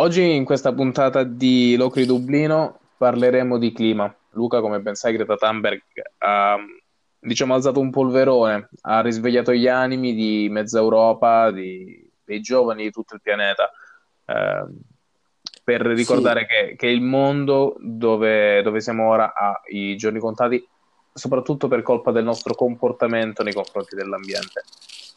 Oggi in questa puntata di Locri Dublino parleremo di clima. Luca, come ben sai, Greta Thunberg ha diciamo, alzato un polverone, ha risvegliato gli animi di mezza Europa, di, dei giovani di tutto il pianeta, eh, per ricordare sì. che, che, il mondo dove, dove siamo ora ha i giorni contati, soprattutto per colpa del nostro comportamento nei confronti dell'ambiente.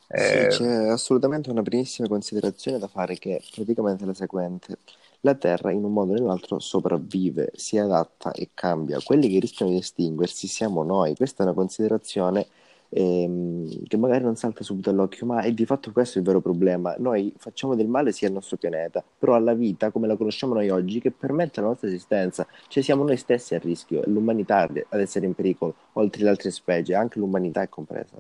Eh... Sì, c'è assolutamente una primissima considerazione da fare che è praticamente la seguente. La Terra in un modo o nell'altro sopravvive, si adatta e cambia. Quelli che rischiano di estinguersi siamo noi. Questa è una considerazione ehm, che magari non salta subito all'occhio, ma è di fatto questo il vero problema. Noi facciamo del male sia al nostro pianeta, però alla vita come la conosciamo noi oggi, che permette la nostra esistenza. Cioè siamo noi stessi a rischio, è l'umanità ad essere in pericolo, oltre le altre specie, anche l'umanità è compresa.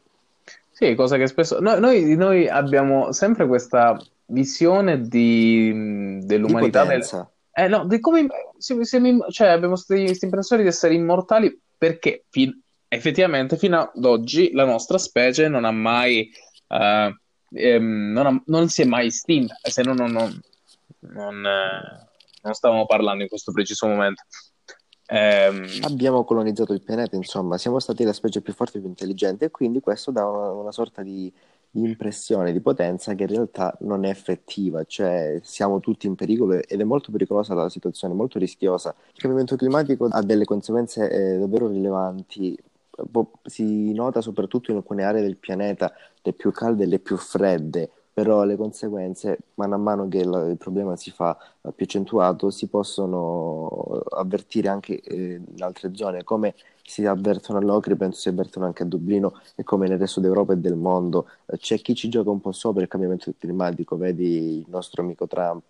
Sì, cosa che spesso... Noi, noi, noi abbiamo sempre questa visione di, dell'umanità. Del... Eh no, di come... Siamo, siamo, cioè, abbiamo questa impressione di essere immortali perché fin... effettivamente fino ad oggi la nostra specie non ha mai... Uh, ehm, non, ha, non, si è mai estinta, se no non, non, non, eh, non stavamo parlando in questo preciso momento. Ehm... Abbiamo colonizzato il pianeta, insomma, siamo stati la specie più forte e più intelligente e quindi questo dà una, una sorta di, impressione di potenza che in realtà non è effettiva, cioè siamo tutti in pericolo ed è molto pericolosa la situazione, molto rischiosa. Il cambiamento climatico ha delle conseguenze eh, davvero rilevanti, si nota soprattutto in alcune aree del pianeta, le più calde e le più fredde, però le conseguenze, man mano che la, il problema si fa più accentuato, si possono avvertire anche eh, in altre zone, come si avvertono a Locri, penso si avvertono anche a Dublino e come nel resto d'Europa e del mondo. C'è chi ci gioca un po' sopra il cambiamento climatico, vedi il nostro amico Trump,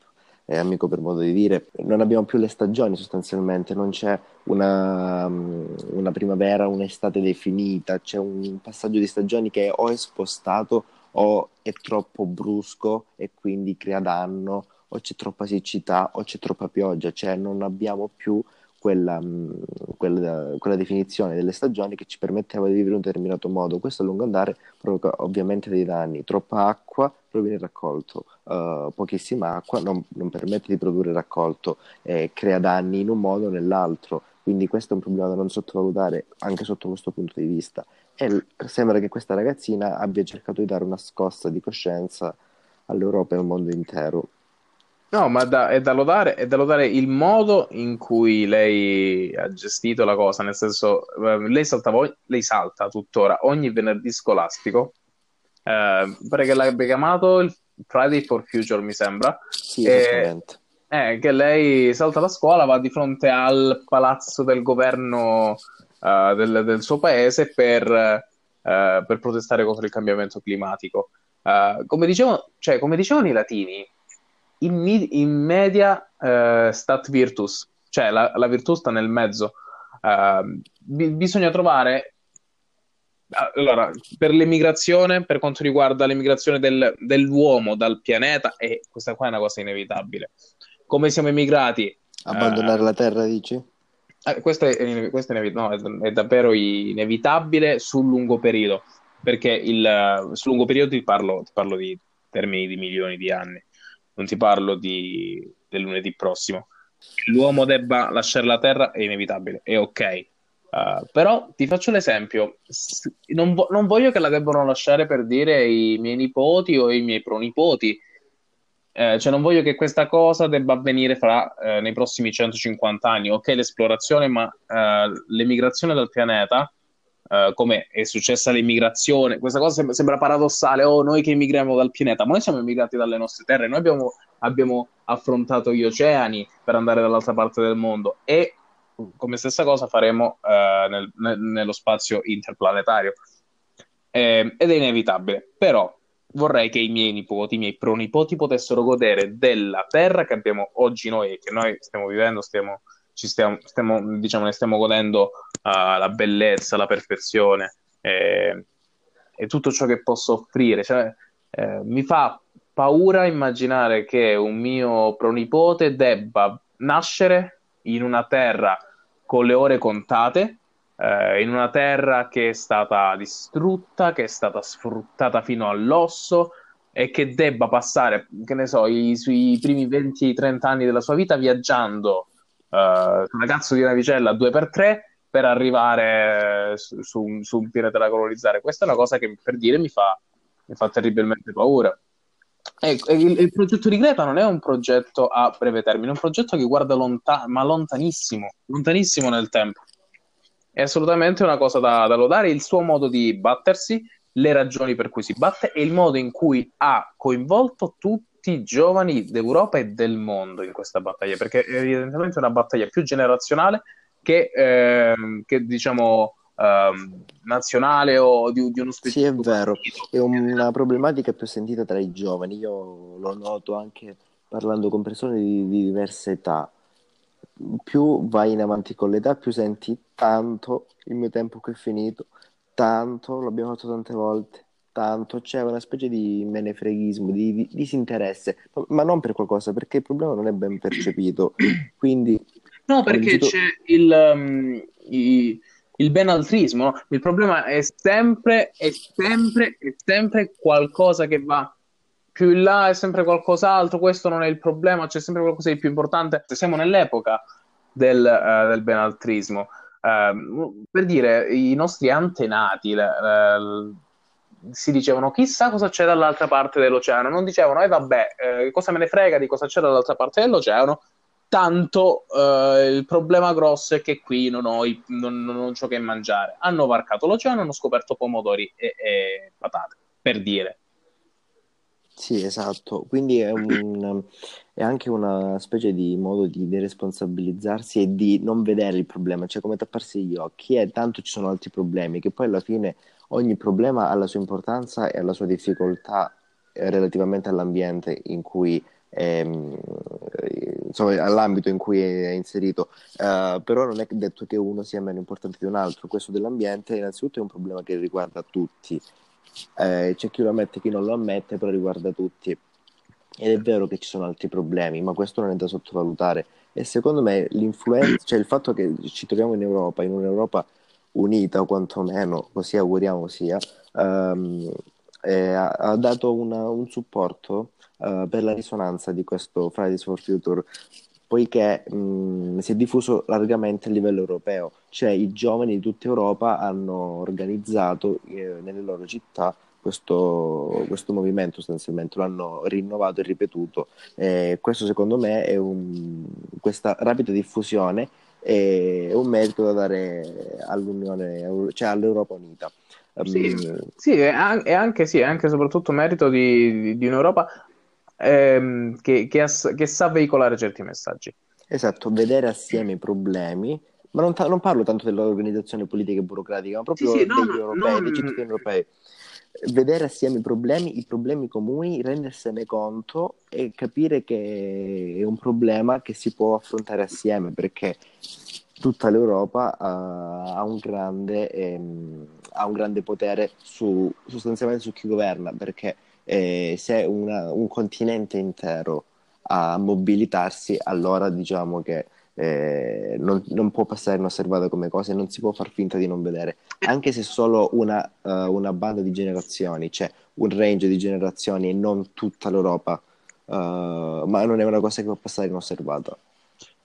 è amico per modo di dire, non abbiamo più le stagioni sostanzialmente, non c'è una, una primavera, un'estate definita, c'è un passaggio di stagioni che o è spostato o è troppo brusco e quindi crea danno, o c'è troppa siccità o c'è troppa pioggia, cioè non abbiamo più quella, mm, quella, quella, definizione delle stagioni che ci permetteva di vivere in un determinato modo. Questo a lungo andare provoca ovviamente dei danni. Troppa acqua proviene raccolto, uh, pochissima acqua non, non, permette di produrre raccolto, eh, crea danni in un modo o nell'altro. Quindi questo è un problema da non sottovalutare anche sotto questo punto di vista. E sembra che questa ragazzina abbia cercato di dare una scossa di coscienza all'Europa e al mondo intero. No, ma da, è, da lodare, è da lodare il modo in cui lei ha gestito la cosa, nel senso, eh, lei, saltava, lei salta tuttora ogni venerdì scolastico, eh, pare che l'abbia chiamato il Friday for Future, mi sembra. Sì, esattamente. Eh, che lei salta la scuola, va di fronte al palazzo del governo uh, del, del, suo paese per, uh, per, protestare contro il cambiamento climatico. Uh, come, dicevo, cioè, come, dicevano i latini, in, in media stat virtus, cioè la, la, virtù sta nel mezzo. B- bisogna trovare allora, per l'emigrazione, per quanto riguarda l'emigrazione del, dell'uomo dal pianeta, e questa qua è una cosa inevitabile. Come siamo emigrati? Abbandonare uh, la Terra, dici? Eh, questo, è, questo è, no, è, davvero inevitabile sul lungo periodo, perché il, sul lungo periodo ti parlo, ti parlo di termini di milioni di anni, non ti parlo di, del lunedì prossimo. L'uomo debba lasciare la Terra è inevitabile, è ok. Uh, però ti faccio l'esempio, non, vo- non, voglio che la debbano lasciare per dire i miei nipoti o i miei pronipoti, eh, cioè non voglio che questa cosa debba avvenire fra, eh, nei prossimi 150 anni. Ok, l'esplorazione, ma eh, l'emigrazione dal pianeta, eh, come è successa l'emigrazione, questa cosa sem- sembra paradossale. Oh, noi che emigriamo dal pianeta, ma noi siamo emigrati dalle nostre terre, noi abbiamo, abbiamo affrontato gli oceani per andare dall'altra parte del mondo e come stessa cosa faremo eh, nel, nel, nello spazio interplanetario. Eh, ed è inevitabile, però vorrei che i miei nipoti, i miei pronipoti potessero godere della terra che abbiamo oggi noi che noi stiamo vivendo, stiamo, stiamo, stiamo, diciamo, ne stiamo godendo uh, la bellezza, la perfezione e, e, tutto ciò che posso offrire. Cioè, eh, mi fa paura immaginare che un mio pronipote debba nascere in una terra con le ore contate eh, in una terra che è stata distrutta, che è stata sfruttata fino all'osso, e che debba passare, che ne so, i, sui primi 20-30 anni della sua vita viaggiando su una cazzo di navicella a 2x3 per arrivare su, su, su, un pianeta da colonizzare. Questa è una cosa che per dire mi fa, mi fa terribilmente paura. E, e il, il, progetto di Greta non è un progetto a breve termine, è un progetto che guarda lontano, ma lontanissimo, lontanissimo nel tempo. È assolutamente una cosa da, da lodare il suo modo di battersi, le ragioni per cui si batte e il modo in cui ha coinvolto tutti i giovani d'Europa e del mondo in questa battaglia, perché è evidentemente una battaglia più generazionale che, eh, che diciamo, eh, nazionale o di, di uno specifico. Sì, è vero, è una problematica più sentita tra i giovani, io lo noto anche parlando con persone di, di diverse età più vai in avanti con l'età, più senti tanto il mio tempo che è finito, tanto, l'abbiamo fatto tante volte, tanto, c'è una specie di menefreghismo, di, di disinteresse, ma non per qualcosa, perché il problema non è ben percepito. Quindi, no, perché c'è il, um, i, il benaltrismo, no? il problema è sempre, è sempre, è sempre qualcosa che va più in là è sempre qualcos'altro, questo non è il problema, c'è sempre qualcosa di più importante. Siamo nell'epoca del, uh, del benaltrismo. Uh, per dire, i nostri antenati uh, si dicevano chissà cosa c'è dall'altra parte dell'oceano, non dicevano, e eh, vabbè, eh, cosa me ne frega di cosa c'è dall'altra parte dell'oceano, tanto eh, il problema grosso è che qui non ho, i, non, non ho ciò che mangiare. Hanno varcato l'oceano, hanno scoperto pomodori e, e patate, per dire. Sì, esatto. Quindi è, un, è anche una specie di modo di deresponsabilizzarsi e di non vedere il problema, cioè come tapparsi gli occhi e tanto ci sono altri problemi, che poi alla fine ogni problema ha la sua importanza e la sua difficoltà eh, relativamente all'ambiente in cui ehm, insomma, all'ambito in cui è inserito, uh, però non è detto che uno sia meno importante di un altro. Questo dell'ambiente, innanzitutto, è un problema che riguarda tutti eh, c'è chi lo ammette e chi non lo ammette, però riguarda tutti. Ed è vero che ci sono altri problemi, ma questo non è da sottovalutare. E secondo me l'influenza, cioè il fatto che ci troviamo in Europa, in un'Europa unita, o quantomeno così auguriamo sia, um, eh, ha, dato una, un supporto uh, per la risonanza di questo Fridays for Future poiché mh, si è diffuso largamente a livello europeo, cioè i giovani di tutta Europa hanno organizzato eh, nelle loro città questo, questo, movimento sostanzialmente, lo hanno rinnovato e ripetuto. Eh, questo secondo me è un, questa rapida diffusione è un merito da dare all'Unione, cioè all'Europa Unita. Sì, um, sì è, anche, sì, è anche soprattutto merito di, di, di un'Europa ehm, che, che, ass- che, sa veicolare certi messaggi. Esatto, vedere assieme i problemi, ma non, ta- non parlo tanto dell'organizzazione politica e burocratica, ma proprio sì, sì, degli no, europei, non... dei cittadini europei. Vedere assieme i problemi, i problemi comuni, rendersene conto e capire che è un problema che si può affrontare assieme, perché tutta l'Europa uh, ha, un grande, ehm, ha un grande potere su, sostanzialmente su chi governa, perché eh, se una, un continente intero a mobilitarsi, allora diciamo che eh, non, non, può passare inosservata come cosa non si può far finta di non vedere, anche se solo una, uh, una banda di generazioni, cioè un range di generazioni e non tutta l'Europa, uh, ma non è una cosa che può passare inosservata.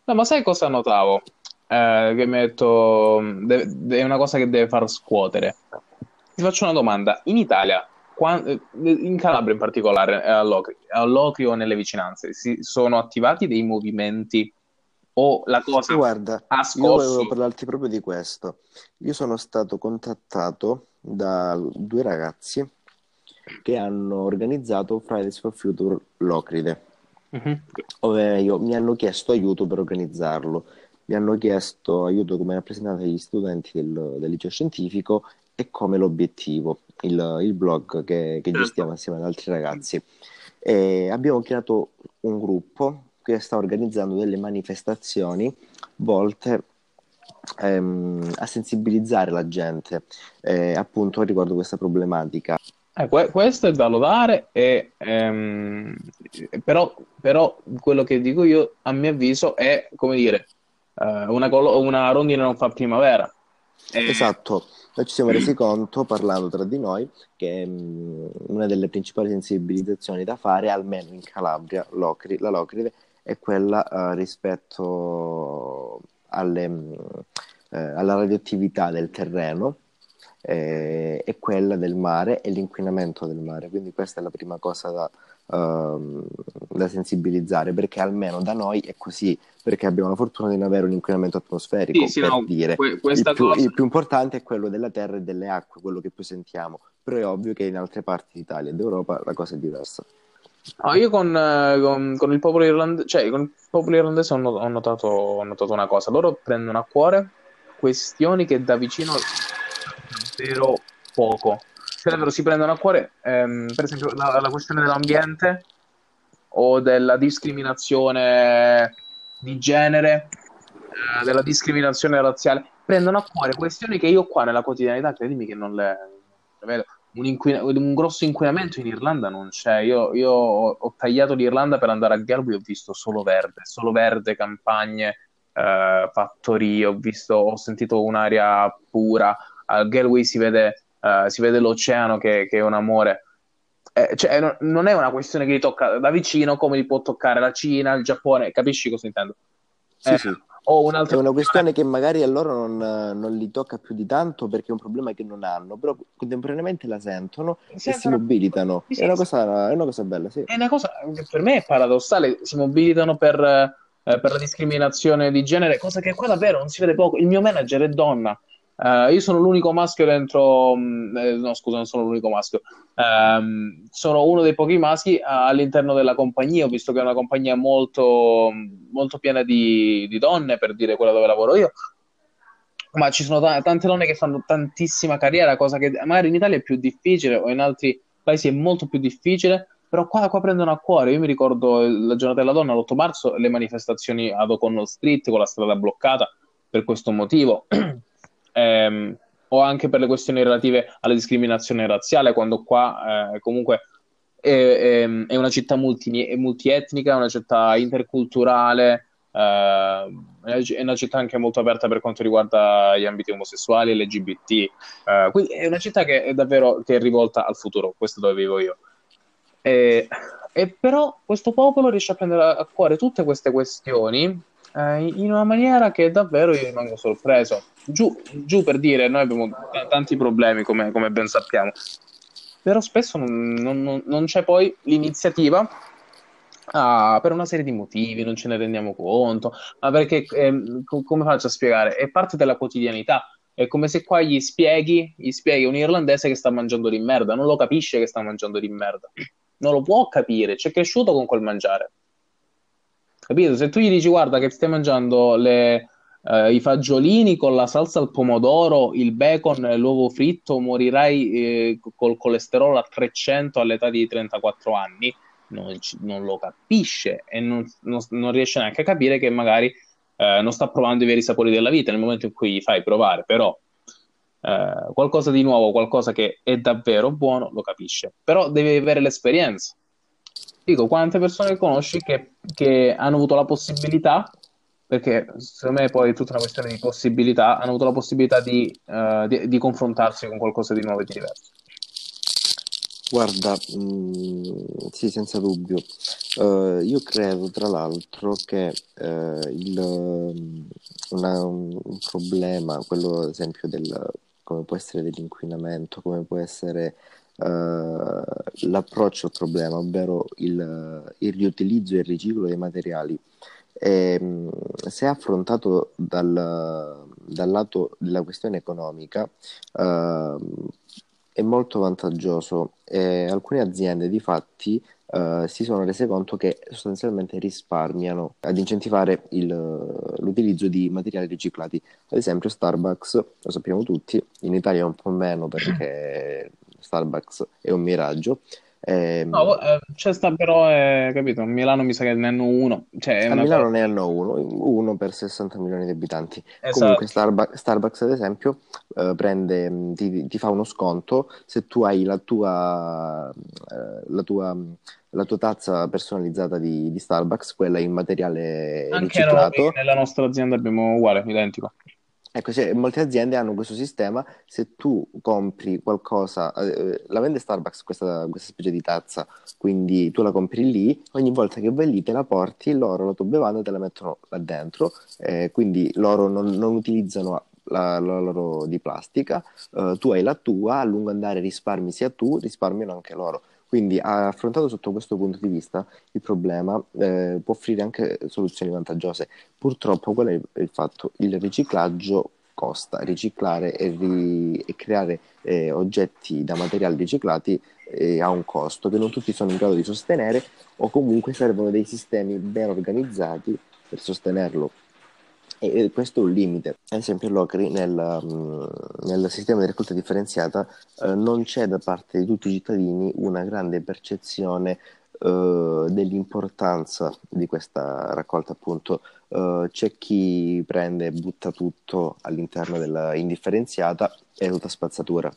No, ma sai cosa notavo? Eh, che metto, è una cosa che deve far scuotere. Ti faccio una domanda. In Italia in Calabria in particolare, eh, all'Ocrio, nelle vicinanze, si sono attivati dei movimenti o la cosa Guarda, ha scosso? Io volevo parlarti proprio di questo. Io sono stato contattato da due ragazzi che hanno organizzato Fridays for Future Locride. Uh-huh. Ovvero, mi hanno chiesto aiuto per organizzarlo. Mi hanno chiesto aiuto come rappresentante degli studenti del, del liceo scientifico e come l'obiettivo il, il blog che, che, gestiamo assieme ad altri ragazzi. E abbiamo creato un gruppo che sta organizzando delle manifestazioni volte ehm, a sensibilizzare la gente eh, appunto riguardo questa problematica. Eh, questo è da lodare, e, ehm, però, però, quello che dico io, a mio avviso, è come dire, eh, una, colo- una rondine non fa primavera Eh... Esatto, noi ci siamo resi conto, parlando tra di noi, che mh, mm, una delle principali sensibilizzazioni da fare, almeno in Calabria, Locri, la Locride, è quella uh, rispetto alle, mh, mm, eh, alla radioattività del terreno eh, e quella del mare e l'inquinamento del mare. Quindi questa è la prima cosa da, uh, da sensibilizzare, perché almeno da noi è così, perché abbiamo la fortuna di non avere un inquinamento atmosferico, sì, sì, per no, dire. Que- il, più, cosa... il, più, importante è quello della terra e delle acque, quello che poi sentiamo, però è ovvio che in altre parti d'Italia e d'Europa la cosa è diversa. No, io con, con, con, il popolo irlandese, cioè con il popolo irlandese ho, notato, ho notato una cosa, loro prendono a cuore questioni che da vicino davvero poco. Cioè, davvero si prendono a cuore, ehm, per esempio, la, la, questione dell'ambiente o della discriminazione di genere, eh, della discriminazione razziale. Prendono a cuore questioni che io qua nella quotidianità, credimi che non le, vedo. Un, inquina- un, grosso inquinamento in Irlanda non c'è. Io, io ho, ho, tagliato l'Irlanda per andare a Galway ho visto solo verde, solo verde, campagne, eh, fattorie, ho visto, ho sentito un'aria pura. A Galway si vede, eh, si vede l'oceano che, che, è un amore. Eh, cioè, no, non è una questione che li tocca da vicino come li può toccare la Cina, il Giappone, capisci cosa intendo? Sì, eh, sì. O un'altra... È una questione che magari a loro non, non, li tocca più di tanto perché è un problema che non hanno, però contemporaneamente la sentono si e si mobilitano. Sì, sì, è, una cosa, è, una cosa, bella, sì. È una cosa che per me è paradossale, si mobilitano per, eh, per la discriminazione di genere, cosa che qua davvero non si vede poco. Il mio manager è donna, Uh, io sono l'unico maschio dentro, mm, eh, no scusa, non sono l'unico maschio, um, sono uno dei pochi maschi all'interno della compagnia. Ho visto che è una compagnia molto, molto piena di, di donne, per dire quella dove lavoro io. Ma ci sono t- tante donne che fanno tantissima carriera, cosa che magari in Italia è più difficile o in altri paesi è molto più difficile. Però qua, qua prendono a cuore. Io mi ricordo la giornata della donna, l'8 marzo, le manifestazioni ad O'Connell Street con la strada bloccata per questo motivo. ehm, o anche per le questioni relative alla discriminazione razziale, quando qua eh, comunque è, è, è, una città multi, multietnica, una città interculturale, eh, è una città anche molto aperta per quanto riguarda gli ambiti omosessuali, LGBT, eh, quindi è una città che è davvero che è rivolta al futuro, questo dove vivo io. E, e però questo popolo riesce a prendere a cuore tutte queste questioni eh, in una maniera che davvero io rimango sorpreso. Giù, giù per dire, noi abbiamo t- tanti problemi, come, come, ben sappiamo, però spesso non, non, non c'è poi l'iniziativa ah, per una serie di motivi, non ce ne rendiamo conto, ma perché, eh, come faccio a spiegare? È parte della quotidianità. È come se qua gli spieghi, gli spieghi un irlandese che sta mangiando di merda, non lo capisce che sta mangiando di merda, non lo può capire, c'è cresciuto con quel mangiare. Capito? Se tu gli dici guarda che stai mangiando le, eh, i fagiolini con la salsa al pomodoro, il bacon, l'uovo fritto, morirai eh, col colesterolo a 300 all'età di 34 anni, non, non lo capisce e non, non, non, riesce neanche a capire che magari eh, non sta provando i veri sapori della vita nel momento in cui gli fai provare, però eh, qualcosa di nuovo, qualcosa che è davvero buono, lo capisce. Però devi avere l'esperienza dico quante persone conosci che, che hanno avuto la possibilità perché secondo me poi è tutta una questione di possibilità, hanno avuto la possibilità di, uh, di, di confrontarsi con qualcosa di nuovo e di diverso. Guarda, mh, mm, sì, senza dubbio. Uh, io credo, tra l'altro, che uh, il, una, un problema, quello ad esempio del come può essere dell'inquinamento, come può essere uh, l'approccio al problema, ovvero il, il, riutilizzo e il riciclo dei materiali. E, se affrontato dal, dal, lato della questione economica, uh, è molto vantaggioso e alcune aziende di fatti uh, si sono rese conto che sostanzialmente risparmiano ad incentivare il, l'utilizzo di materiali riciclati. Ad esempio Starbucks, lo sappiamo tutti, in Italia un po' meno perché Starbucks è un miraggio. Eh, no, c'è sta però, eh, capito, a Milano mi sa che ne hanno uno. Cioè, a Milano ne hanno uno, uno per 60 milioni di abitanti. Esatto. Comunque Starbucks, Starbucks, ad esempio, eh, prende, ti, ti, fa uno sconto se tu hai la tua, eh, la tua, la tua tazza personalizzata di, di, Starbucks, quella in materiale Anche riciclato. Noi, nella nostra azienda abbiamo uguale, identico. Ecco, sì, molte aziende hanno questo sistema, se tu compri qualcosa, eh, la vende Starbucks questa, questa, specie di tazza, quindi tu la compri lì, ogni volta che vai lì te la porti, loro la tua bevanda te la mettono là dentro, eh, quindi loro non, non utilizzano la, la, loro di plastica, eh, tu hai la tua, a lungo andare risparmi sia tu, risparmiano anche loro. Quindi, affrontato sotto questo punto di vista, il problema eh, può offrire anche soluzioni vantaggiose. Purtroppo, qual è il fatto? Il riciclaggio costa. Riciclare e, ri- e creare eh, oggetti da materiali riciclati eh, ha un costo che non tutti sono in grado di sostenere o comunque servono dei sistemi ben organizzati per sostenerlo e questo è un limite. Ad esempio, l'Ocri nel, mm, nel sistema di raccolta differenziata eh, non c'è da parte di tutti i cittadini una grande percezione eh, dell'importanza di questa raccolta, appunto. Uh, c'è chi prende e butta tutto all'interno della indifferenziata e è tutta spazzatura.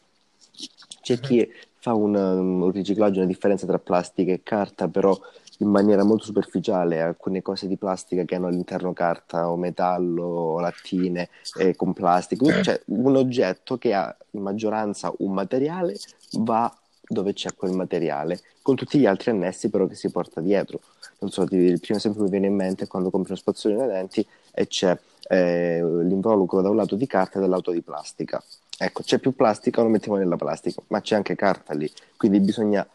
C'è chi fa un, un riciclaggio, una differenza tra plastica e carta, però in maniera molto superficiale alcune cose di plastica che hanno all'interno carta o metallo o lattine eh, con plastica, cioè un oggetto che ha in maggioranza un materiale va dove c'è quel materiale, con tutti gli altri annessi però che si porta dietro. Non so, il primo esempio che mi viene in mente è quando compri uno spazzolino da denti e c'è eh, l'involucro da un lato di carta e dall'altro di plastica. Ecco, c'è più plastica, lo mettiamo nella plastica, ma c'è anche carta lì, quindi bisogna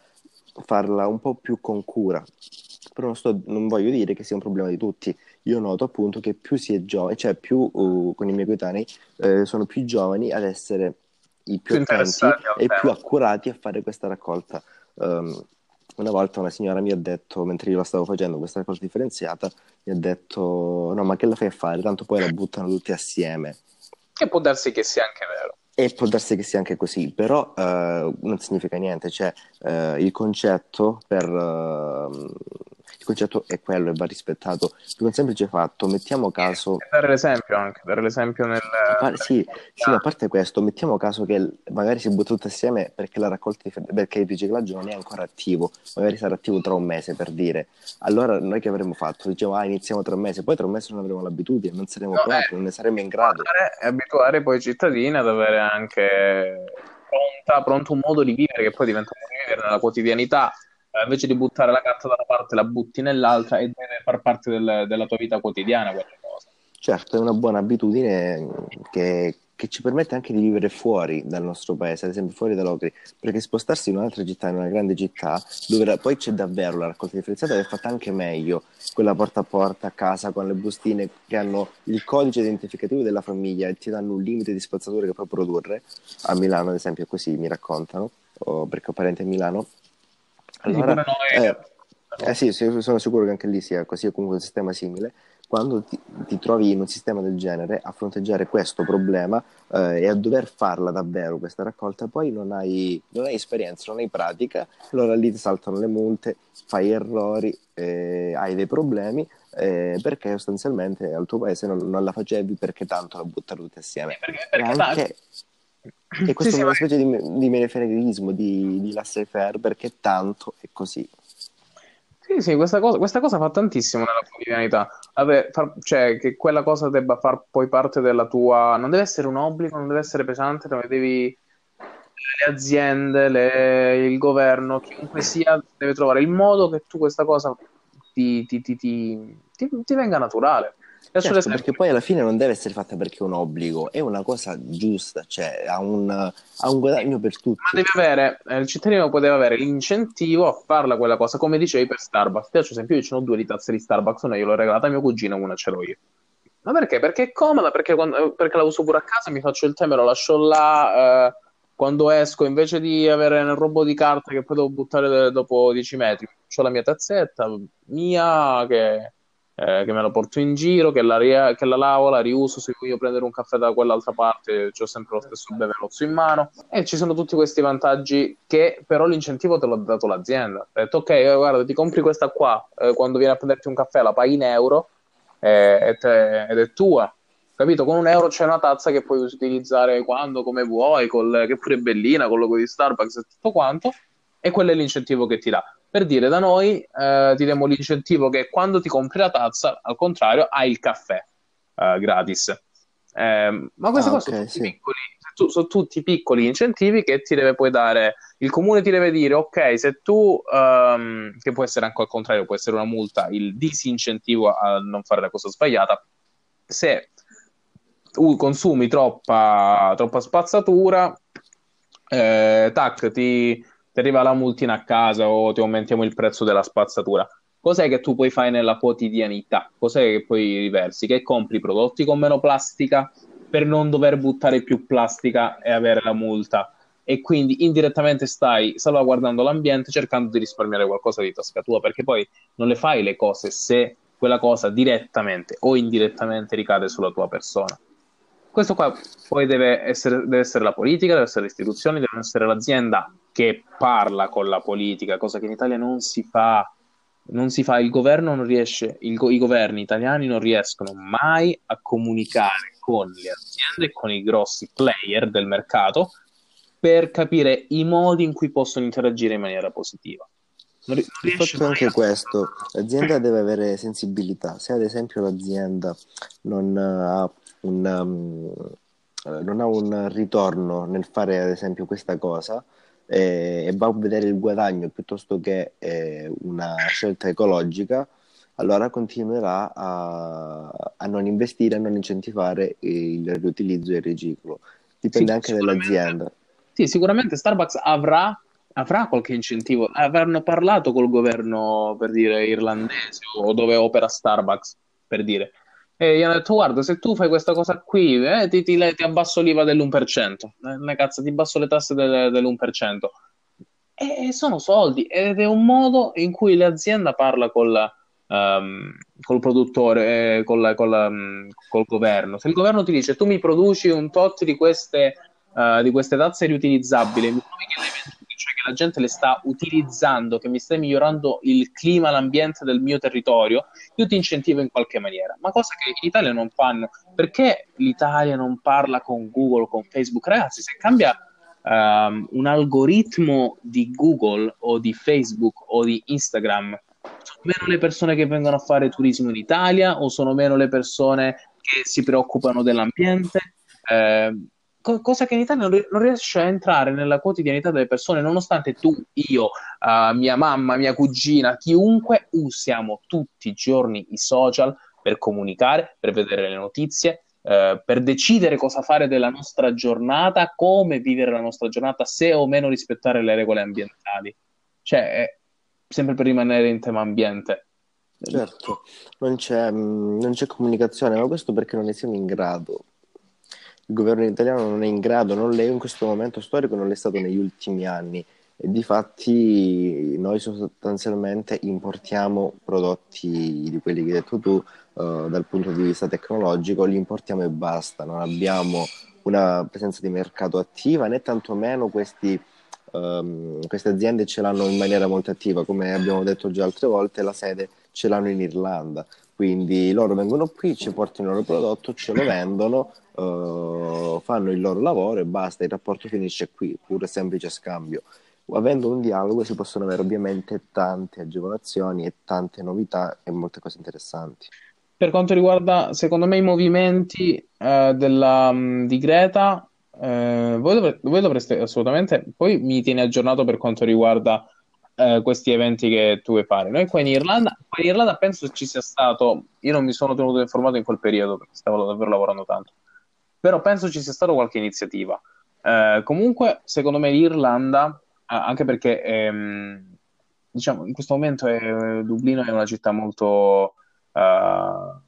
farla un po' più con cura. Però non, sto, non, voglio dire che sia un problema di tutti. Io noto appunto che più si è giovani, cioè più uh, con i miei coetanei eh, sono più giovani ad essere i più, più attenti e più accurati a fare questa raccolta. Um, una volta una signora mi ha detto, mentre io la stavo facendo, questa raccolta differenziata, mi ha detto: No, ma che la fai a fare? Tanto poi la buttano tutti assieme. Che può darsi che sia anche vero. E può darsi che sia anche così, però uh, non significa niente, cioè uh, il concetto per uh, concetto è quello e va rispettato per un semplice fatto. Mettiamo caso. E dare l'esempio anche, dare l'esempio nel. Par- sì, sì, a parte questo, mettiamo caso che magari si butta tutto assieme perché la raccolta di... perché il riciclaggio non è ancora attivo, magari sarà attivo tra un mese per dire. Allora noi che avremmo fatto? Dicevo, ah, iniziamo tra un mese, poi tra un mese non avremo l'abitudine, non saremo no, pronti, eh, non ne saremo in grado. E abituare poi i cittadini ad avere anche pronta, pronto un modo di vivere che poi diventa un modo di vivere nella quotidianità invece di buttare la carta da una parte la butti nell'altra e deve far parte del, della tua vita quotidiana quella cosa. Certo, è una buona abitudine che, che, ci permette anche di vivere fuori dal nostro paese, ad esempio fuori da Locri, perché spostarsi in un'altra città, in una grande città, dove poi c'è davvero la raccolta differenziata è fatta anche meglio, quella porta a porta a casa con le bustine che hanno il codice identificativo della famiglia e ti danno un limite di spazzatura che puoi produrre. A Milano, ad esempio, così mi raccontano, perché ho parenti a Milano allora, eh, eh, sì, sono sicuro che anche lì sia così o comunque un sistema simile. Quando ti, ti, trovi in un sistema del genere a fronteggiare questo problema eh, e a dover farla davvero questa raccolta, poi non hai, non hai, esperienza, non hai pratica, allora lì ti saltano le multe, fai errori, eh, hai dei problemi eh, perché sostanzialmente al tuo paese non, non, la facevi perché tanto la buttare tutte assieme. Perché, perché anche, e questo sì, è una sì, specie di, di menefreghismo, di, di laissez-faire, perché tanto è così. Sì, sì, questa cosa, questa cosa fa tantissimo nella quotidianità. Vabbè, far, cioè, che quella cosa debba far poi parte della tua... Non deve essere un obbligo, non deve essere pesante, dove devi... Le aziende, le, il governo, chiunque sia, deve trovare il modo che tu questa cosa ti, ti, ti, ti venga naturale. Certo, perché poi alla fine non deve essere fatta perché è un obbligo, è una cosa giusta, cioè ha un, ha un guadagno per tutti. Ma devi avere, eh, il cittadino poteva avere l'incentivo a farla quella cosa, come dicevi per Starbucks. Ti faccio esempio, io ho due di tazze di Starbucks, una io l'ho regalata a mio cugino, una ce l'ho io. Ma perché? Perché è comoda, perché, quando, perché la uso pure a casa, mi faccio il tè, me lo lascio là, eh, quando esco, invece di avere un robo di carta che poi devo buttare dopo 10 metri, ho la mia tazzetta mia che eh, che me la porto in giro, che la, ria- che la lavo, la riuso, se voglio prendere un caffè da quell'altra parte ho sempre lo stesso bevelozzo in mano e ci sono tutti questi vantaggi che però l'incentivo te l'ha dato l'azienda. Ha detto ok, eh, guarda, ti compri questa qua, eh, quando vieni a prenderti un caffè la paghi in euro eh, te- ed è tua. Capito? Con un euro c'è una tazza che puoi utilizzare quando, come vuoi, col, che pure è bellina, con il logo di Starbucks e tutto quanto, e quello è l'incentivo che ti dà. Per dire, da noi eh, ti diamo l'incentivo che quando ti compri la tazza, al contrario, hai il caffè eh, gratis. Eh, ma queste ah, cose okay, sono, sì. piccoli, sono, tutti piccoli incentivi che ti deve poi dare il comune ti deve dire ok se tu um, che può essere anche al contrario può essere una multa il disincentivo a non fare la cosa sbagliata se consumi troppa, troppa spazzatura eh, tac ti, ti arriva la multina a casa o ti aumentiamo il prezzo della spazzatura cos'è che tu puoi fare nella quotidianità? Cos'è che poi riversi? Che compri prodotti con meno plastica per non dover buttare più plastica e avere la multa. E quindi indirettamente stai salvaguardando l'ambiente cercando di risparmiare qualcosa di tasca tua, perché poi non le fai le cose se quella cosa direttamente o indirettamente ricade sulla tua persona. Questo qua poi deve essere, deve essere la politica, deve essere le istituzioni, deve essere l'azienda che parla con la politica, cosa che in Italia non si fa non si fa, il governo non riesce, il, i governi italiani non riescono mai a comunicare con le aziende e con i grossi player del mercato per capire i modi in cui possono interagire in maniera positiva. Non, è anche questo, l'azienda deve avere sensibilità, se ad esempio l'azienda non ha un, um, non ha un ritorno nel fare ad esempio questa cosa, eh, e va a vedere il guadagno piuttosto che eh, una scelta ecologica, allora continuerà a, a, non investire, a non incentivare il riutilizzo e il riciclo. Dipende sì, anche dall'azienda. Sì, sicuramente Starbucks avrà, avrà, qualche incentivo. Avranno parlato col governo, per dire, irlandese o dove opera Starbucks, per dire e gli hanno detto: Guarda, se tu fai questa cosa qui, eh, ti, ti, ti, abbasso l'IVA dell'1%. Eh, cazzo, ti abbasso le tasse del, dell'1%. E sono soldi ed è un modo in cui l'azienda parla col, um, col produttore, eh, col, col, um, col, governo. Se il governo ti dice tu mi produci un tot di queste, uh, di queste tazze riutilizzabili, mi trovi che le la gente le sta utilizzando, che mi stai migliorando il clima, l'ambiente del mio territorio, io ti incentivo in qualche maniera. Ma cosa che in Italia non fanno. Perché l'Italia non parla con Google, con Facebook? Ragazzi, se cambia um, un algoritmo di Google o di Facebook o di Instagram, sono meno le persone che vengono a fare turismo in Italia o sono meno le persone che si preoccupano dell'ambiente? Eh, cosa che in Italia non, non, riesce a entrare nella quotidianità delle persone, nonostante tu, io, uh, mia mamma, mia cugina, chiunque usiamo tutti i giorni i social per comunicare, per vedere le notizie, uh, per decidere cosa fare della nostra giornata, come vivere la nostra giornata, se o meno rispettare le regole ambientali. Cioè, sempre per rimanere in tema ambiente. Certo, non c'è, mm, non c'è comunicazione, ma questo perché non ne siamo in grado il governo italiano non è in grado, non l'è in questo momento storico, non l'è stato negli ultimi anni. E di fatti noi sostanzialmente importiamo prodotti di quelli che hai detto tu uh, dal punto di vista tecnologico, li importiamo e basta, non abbiamo una presenza di mercato attiva né tantomeno questi, um, queste aziende ce l'hanno in maniera molto attiva, come abbiamo detto già altre volte, la sede ce l'hanno in Irlanda, quindi loro vengono qui, ci portano il loro prodotto, ce lo vendono uh, fanno il loro lavoro e basta, il rapporto finisce qui, pure semplice scambio. Avendo un dialogo si possono avere ovviamente tante agevolazioni e tante novità e molte cose interessanti. Per quanto riguarda, secondo me, i movimenti eh, della, mm, di Greta, eh, voi, dovre- voi, dovreste assolutamente, poi mi tieni aggiornato per quanto riguarda eh, questi eventi che tu vuoi fare. Noi qua in Irlanda, qua in Irlanda penso ci sia stato, io non mi sono tenuto informato in quel periodo perché stavo davvero lavorando tanto, però penso ci sia stata qualche iniziativa. Eh, comunque, secondo me l'Irlanda, anche perché ehm, diciamo, in questo momento è, Dublino è una città molto, uh,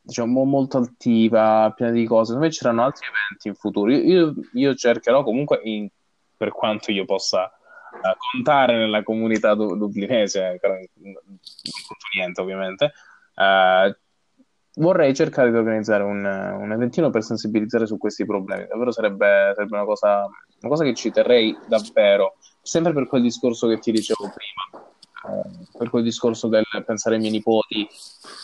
diciamo, molto altiva, piena di cose. Me ci saranno altri eventi in futuro. Io, io, io cercherò comunque, in, per quanto io possa uh, contare nella comunità du- dublinese, non conto niente ovviamente, uh, vorrei cercare di organizzare un, un, eventino per sensibilizzare su questi problemi. Davvero sarebbe, sarebbe una, cosa, una, cosa, che ci terrei davvero, sempre per quel discorso che ti dicevo prima, eh, per quel discorso del pensare ai miei nipoti.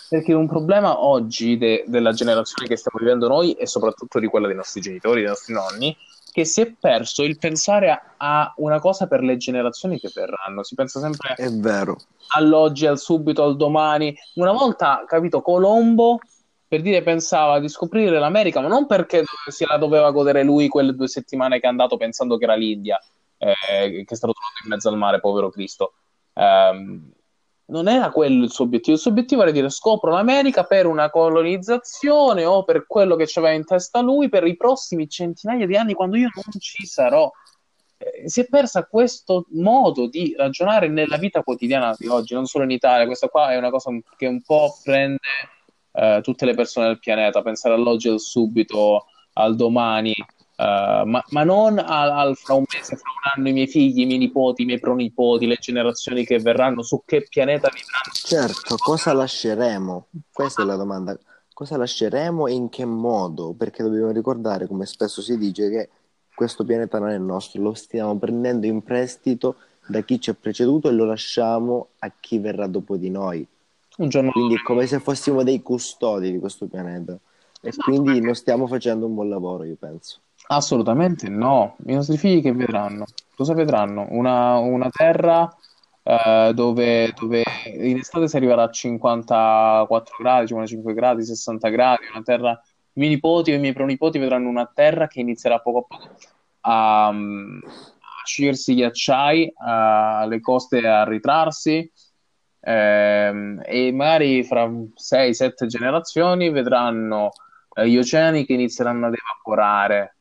Perché un problema oggi de, della generazione che stiamo vivendo noi e soprattutto di quella dei nostri genitori, dei nostri nonni, che si è perso il pensare a, a, una cosa per le generazioni che verranno. Si pensa sempre è vero. all'oggi, al subito, al domani. Una volta, capito, Colombo per dire pensava di scoprire l'America, ma non perché se la doveva godere lui quelle due settimane che è andato pensando che era l'India, eh, che è stato trovato in mezzo al mare, povero Cristo. Um, non era quello il suo obiettivo. Il suo obiettivo era dire scopro l'America per una colonizzazione o per quello che aveva in testa lui per i prossimi centinaia di anni quando io non ci sarò. Eh, si è persa questo modo di ragionare nella vita quotidiana di oggi, non solo in Italia. Questa qua è una cosa che un po' prende eh, tutte le persone del pianeta, pensare all'oggi, al subito, al domani, Uh, ma, ma, non al, al, fra un mese, fra un anno, i miei figli, i miei nipoti, i miei pronipoti, le generazioni che verranno, su che pianeta vivranno. Certo, cosa lasceremo? Questa è la domanda. Cosa lasceremo e in che modo? Perché dobbiamo ricordare, come spesso si dice, che questo pianeta non è nostro, lo stiamo prendendo in prestito da chi ci ha preceduto e lo lasciamo a chi verrà dopo di noi. Quindi è come se fossimo dei custodi di questo pianeta. E esatto, quindi perché... non stiamo facendo un buon lavoro, io penso. Assolutamente no. I nostri figli che vedranno? Cosa vedranno? Una, una terra eh, dove, dove in estate si arriverà a 54 gradi, 55 gradi, 60 gradi, una terra... I miei nipoti o i miei pronipoti vedranno una terra che inizierà poco a poco a, a sciogliersi gli acciai, le coste a ritrarsi, ehm, e magari fra 6-7 generazioni vedranno eh, gli oceani che inizieranno ad evaporare,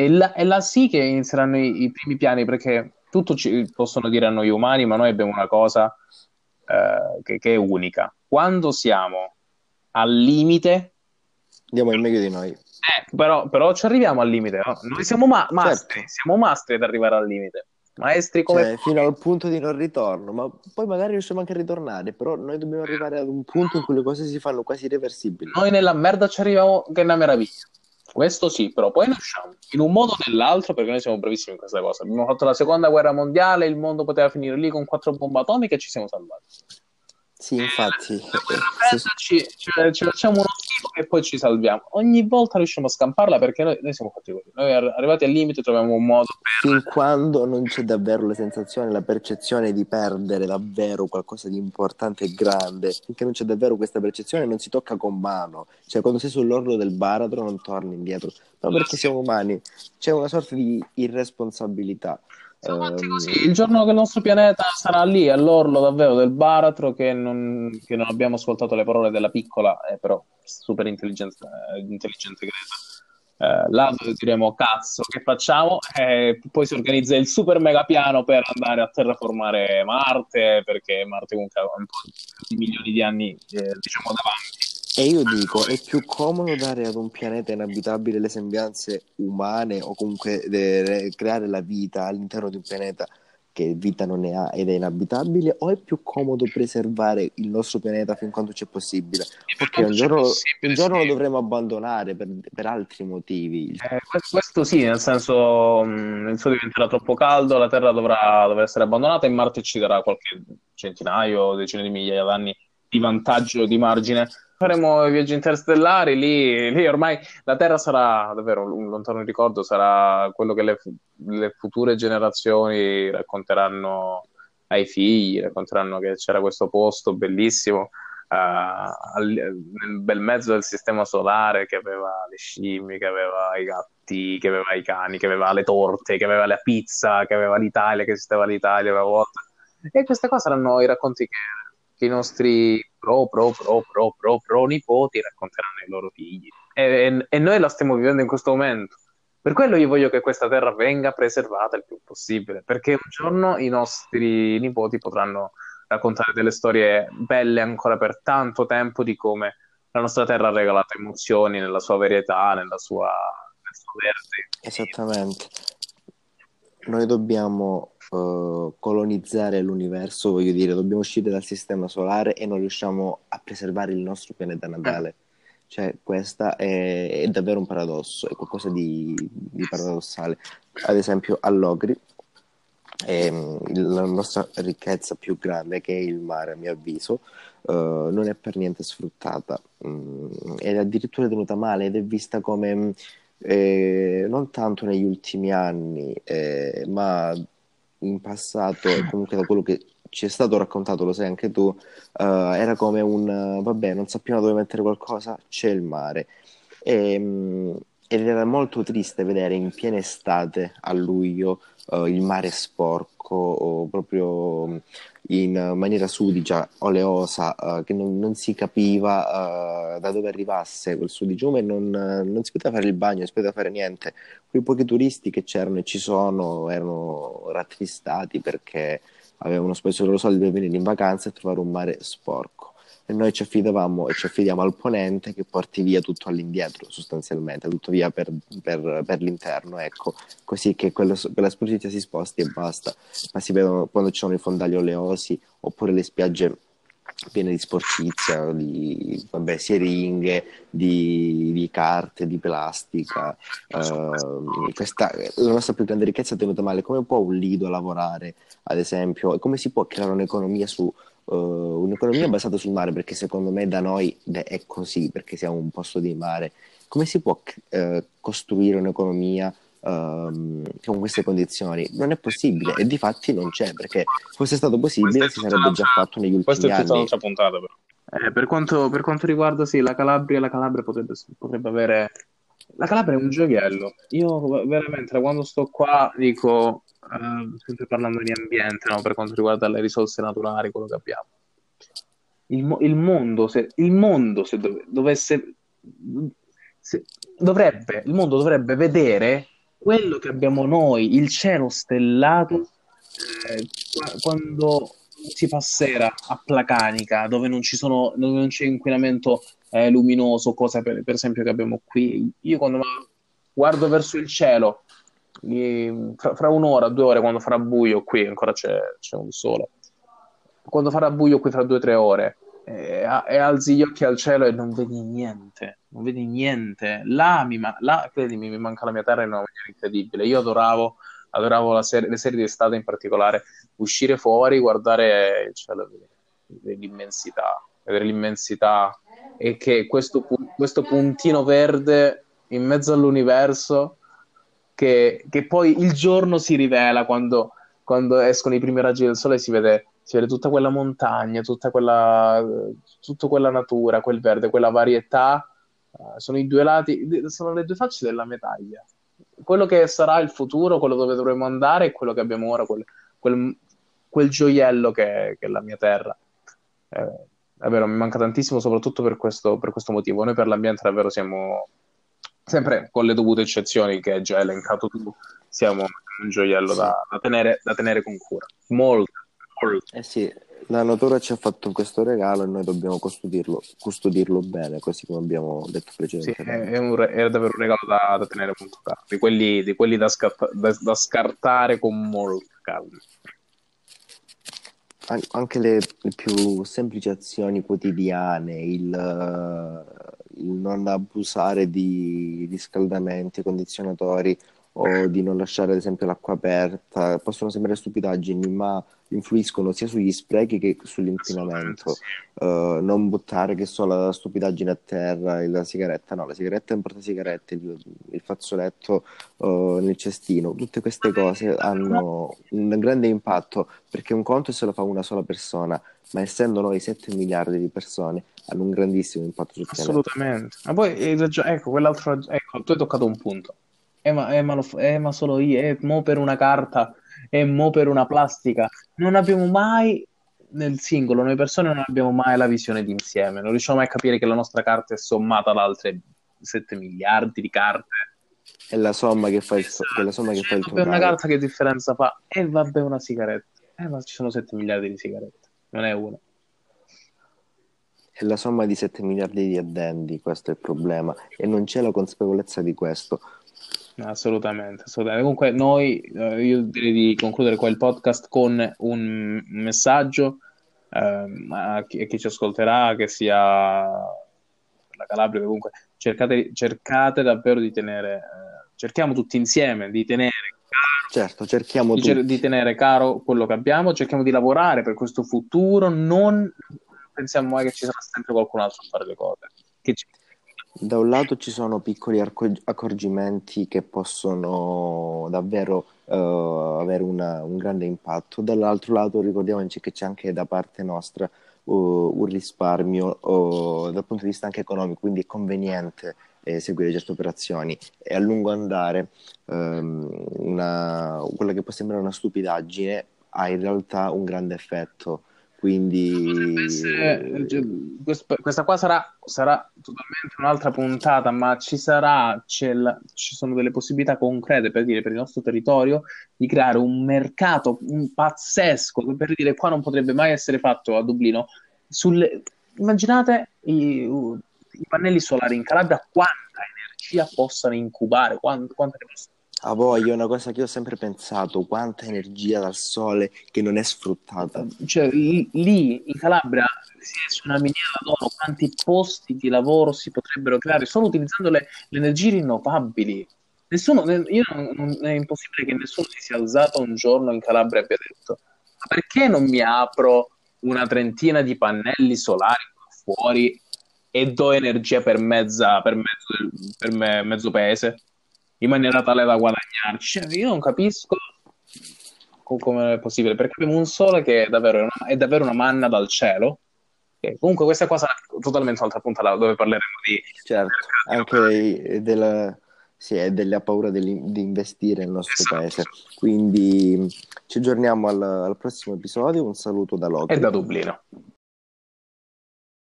e là, e là sì che inizieranno i, i, primi piani, perché tutto ci possono dire a noi umani, ma noi abbiamo una cosa eh, che, che, è unica. Quando siamo al limite... Diamo il meglio di noi. Eh, però, però, ci arriviamo al limite, no? Noi siamo ma- mastri, certo. siamo mastri ad arrivare al limite. Maestri come... Cioè, fino al punto di non ritorno, ma poi magari riusciamo anche a ritornare, però noi dobbiamo arrivare ad un punto in cui le cose si fanno quasi irreversibili. Noi nella merda ci arriviamo che è una meraviglia. Questo sì, però poi nasciamo in un modo o nell'altro perché noi siamo bravissimi in questa cosa. Abbiamo fatto la seconda guerra mondiale, il mondo poteva finire lì con quattro bombe atomiche e ci siamo salvati. Sì, infatti. La guerra fredda ci, ci, ci facciamo uno schifo e poi ci salviamo. Ogni volta riusciamo a scamparla perché noi, noi siamo fatti così. Noi arrivati al limite troviamo un modo per... Fin quando non c'è davvero la sensazione, la percezione di perdere davvero qualcosa di importante e grande, finché non c'è davvero questa percezione non si tocca con mano. Cioè quando sei sull'orlo del baratro non torni indietro. Ma perché siamo umani. C'è una sorta di irresponsabilità. Così, il giorno che il nostro pianeta sarà lì all'orlo davvero del baratro, che non, che non abbiamo ascoltato le parole della piccola, eh, però super intelligente, eh, intelligente Greta. Eh, là diremo cazzo che facciamo? E poi si organizza il super mega piano per andare a terraformare Marte perché Marte comunque ha un po' di milioni di anni eh, diciamo davanti e io dico, è più comodo dare ad un pianeta inabitabile le sembianze umane o comunque de- creare la vita all'interno di un pianeta che vita non ne ha ed è inabitabile o è più comodo preservare il nostro pianeta fin quanto c'è possibile? Perché un giorno, un giorno lo dovremo abbandonare per, per altri motivi. Eh, questo sì, nel senso mm, il suo diventerà troppo caldo, la Terra dovrà, dovrà essere abbandonata e Marte ci darà qualche centinaio, decine di migliaia d'anni di vantaggio, di margine faremo i viaggi interstellari, lì, lì, ormai la Terra sarà davvero un lontano ricordo, sarà quello che le, le, future generazioni racconteranno ai figli, racconteranno che c'era questo posto bellissimo uh, al, nel bel mezzo del sistema solare che aveva le scimmie, che aveva i gatti, che aveva i cani, che aveva le torte, che aveva la pizza, che aveva l'Italia, che esisteva l'Italia una volta. E queste qua saranno i racconti che, che i nostri pro, pro, pro, pro, pro, pro nipoti racconteranno ai loro figli. E, e, noi la stiamo vivendo in questo momento. Per quello io voglio che questa terra venga preservata il più possibile, perché un giorno i nostri nipoti potranno raccontare delle storie belle ancora per tanto tempo di come la nostra terra ha regalato emozioni nella sua varietà, nella sua, nel suo verde. Esattamente. Noi dobbiamo uh, colonizzare l'universo, voglio dire, dobbiamo uscire dal sistema solare e non riusciamo a preservare il nostro pianeta natale. Cioè, questo è, è, davvero un paradosso, è qualcosa di, di paradossale. Ad esempio, all'Ogri, ehm, la nostra ricchezza più grande, che è il mare, a mio avviso, uh, non è per niente sfruttata. Mm, è addirittura tenuta male ed è vista come eh, non tanto negli ultimi anni, eh, ma in passato e comunque da quello che ci è stato raccontato, lo sai anche tu, uh, era come un, vabbè, non sappiamo dove mettere qualcosa, c'è il mare. E, um, ed era molto triste vedere in piena estate, a luglio, uh, il mare sporco, o proprio in maniera sudicia, oleosa, uh, che non, non, si capiva uh, da dove arrivasse quel sudigiume, non, non si poteva fare il bagno, non si poteva fare niente. Quei pochi turisti che c'erano e ci sono erano rattristati perché avevano speso i loro soldi per venire in vacanza e trovare un mare sporco e noi ci affidavamo e ci affidiamo al ponente che porti via tutto all'indietro sostanzialmente, tutto via per, per, per l'interno, ecco, così che quello, quella superficie si sposti e basta, ma si vedono quando ci sono i fondali oleosi oppure le spiagge piene di sporcizia, di vabbè, siringhe, di, di carte, di plastica. Uh, questa, la nostra più grande ricchezza tenuta male. Come può un lido lavorare, ad esempio? Come si può creare un'economia su uh, un'economia basata sul mare, perché secondo me da noi è così, perché siamo un posto di mare. Come si può uh, costruire un'economia uh, con queste condizioni? Non è possibile e di fatti non c'è, perché fosse stato possibile si sarebbe già fatto negli ultimi Questa anni. Questa è tutta un'altra puntata però. Eh, per, quanto, per, quanto, riguarda sì, la Calabria, la Calabria potrebbe, potrebbe avere la Calabria è un gioiello. Io veramente da quando sto qua dico uh, sempre parlando di ambiente, no? per quanto riguarda le risorse naturali, quello che abbiamo. Il, il mondo, se, il mondo se dov- dovesse, se, dovrebbe, il mondo dovrebbe vedere quello che abbiamo noi, il cielo stellato, eh, quando si fa sera a Placanica, dove non, sono, dove non c'è inquinamento eh, luminoso, cosa per, per, esempio che abbiamo qui. Io quando guardo verso il cielo fra, fra, un'ora, due ore, quando farà buio qui, ancora c'è, c'è un sole, quando farà buio qui fra due o tre ore, e, e, alzi gli occhi al cielo e non vedi niente, non vedi niente. Là, mi, là credimi, mi manca la mia terra in una maniera incredibile. Io adoravo, adoravo serie, le serie di estate in particolare, uscire fuori, guardare il cielo, vedere l'immensità, vedere l'immensità e che questo, questo puntino verde in mezzo all'universo che, che poi il giorno si rivela quando, quando, escono i primi raggi del sole si vede, si vede tutta quella montagna, tutta quella, tutta quella natura, quel verde, quella varietà. Uh, sono i due lati, sono le due facce della medaglia. Quello che sarà il futuro, quello dove dovremo andare e quello che abbiamo ora, quel, quel, quel gioiello che, che, è la mia terra. Eh, davvero, mi manca tantissimo, soprattutto per questo, per questo motivo. Noi per l'ambiente davvero siamo sempre con le dovute eccezioni che hai già elencato tu, siamo un gioiello sì. da, da, tenere, da, tenere, con cura. Molto, molto. Eh sì, la natura ci ha fatto questo regalo e noi dobbiamo custodirlo, custodirlo bene, così come abbiamo detto precedentemente. Sì, è, un, è davvero un regalo da, da tenere molto caro, di quelli, di quelli da, scarta, da, scartare con molto calma anche le, le, più semplici azioni quotidiane, il, il non abusare di riscaldamenti, condizionatori o di non lasciare ad esempio l'acqua aperta, possono sembrare stupidaggini, ma influiscono sia sugli sprechi che sull'inquinamento. Uh, non buttare che so la stupidaggine a terra, la sigaretta, no, la sigaretta in portasigarette, il, il fazzoletto uh, nel cestino, tutte queste cose hanno un grande impatto perché un conto se lo fa una sola persona, ma essendo noi 7 miliardi di persone hanno un grandissimo impatto sul pianeta. Assolutamente. Ma poi, eh, ecco, quell'altro, ecco, tu hai toccato un punto. Eh ma, eh, ma, lo, eh, ma solo io, eh, mo per una carta, e eh, mo per una plastica. Non abbiamo mai, nel singolo, noi persone non abbiamo mai la visione d'insieme. Non riusciamo mai a capire che la nostra carta è sommata ad altre 7 miliardi di carte. È la somma che fa il, esatto. la somma che fa il Per una carta che differenza fa? E eh, vabbè una sigaretta. Eh ma ci sono 7 miliardi di sigarette, non è una. È la somma di 7 miliardi di addendi, questo è il problema. E non c'è la consapevolezza di questo. Assolutamente, assolutamente. Comunque, noi, eh, io direi di concludere qua il podcast con un messaggio eh, a, chi, a, chi, ci ascolterà, che sia la Calabria, comunque cercate, cercate davvero di tenere, eh, cerchiamo tutti insieme di tenere certo, cerchiamo di, cer- di tenere caro quello che abbiamo, cerchiamo di lavorare per questo futuro, non pensiamo mai che ci sarà sempre qualcun altro a fare le cose. Che ci da un lato ci sono piccoli accorgimenti che possono davvero uh, avere una, un grande impatto. Dall'altro lato ricordiamoci che c'è anche da parte nostra uh, un risparmio uh, dal punto di vista anche economico, quindi è conveniente eh, seguire certe operazioni e a lungo andare um, una, quella che può sembrare una stupidaggine ha in realtà un grande effetto quindi essere, cioè, questa qua sarà, sarà, totalmente un'altra puntata, ma ci sarà, la, ci sono delle possibilità concrete per dire per il nostro territorio di creare un mercato pazzesco per dire qua non potrebbe mai essere fatto a Dublino. Sulle, immaginate i, i, pannelli solari in Calabria quanta energia possano incubare, quanta, quanta ne possono a voglia, è una cosa che ho sempre pensato, quanta energia dal sole che non è sfruttata. Cioè, lì in Calabria si su una miniera d'oro, quanti posti di lavoro si potrebbero creare solo utilizzando le, le energie rinnovabili. Nessuno, io non, è impossibile che nessuno si sia alzato un giorno in Calabria e abbia detto ma perché non mi apro una trentina di pannelli solari fuori e do energia per, mezza, per, mezzo, per me, mezzo paese? In maniera tale da guadagnarci. Cioè, io non capisco come è possibile, perché abbiamo un sole che è davvero, una, è davvero una manna dal cielo. E comunque questa cosa è totalmente un'altra puntata dove parleremo di... Certo, anche della, sì, della paura di investire nel nostro esatto. paese. Quindi ci aggiorniamo al, al prossimo episodio, un saluto da Loki. E da Dublino.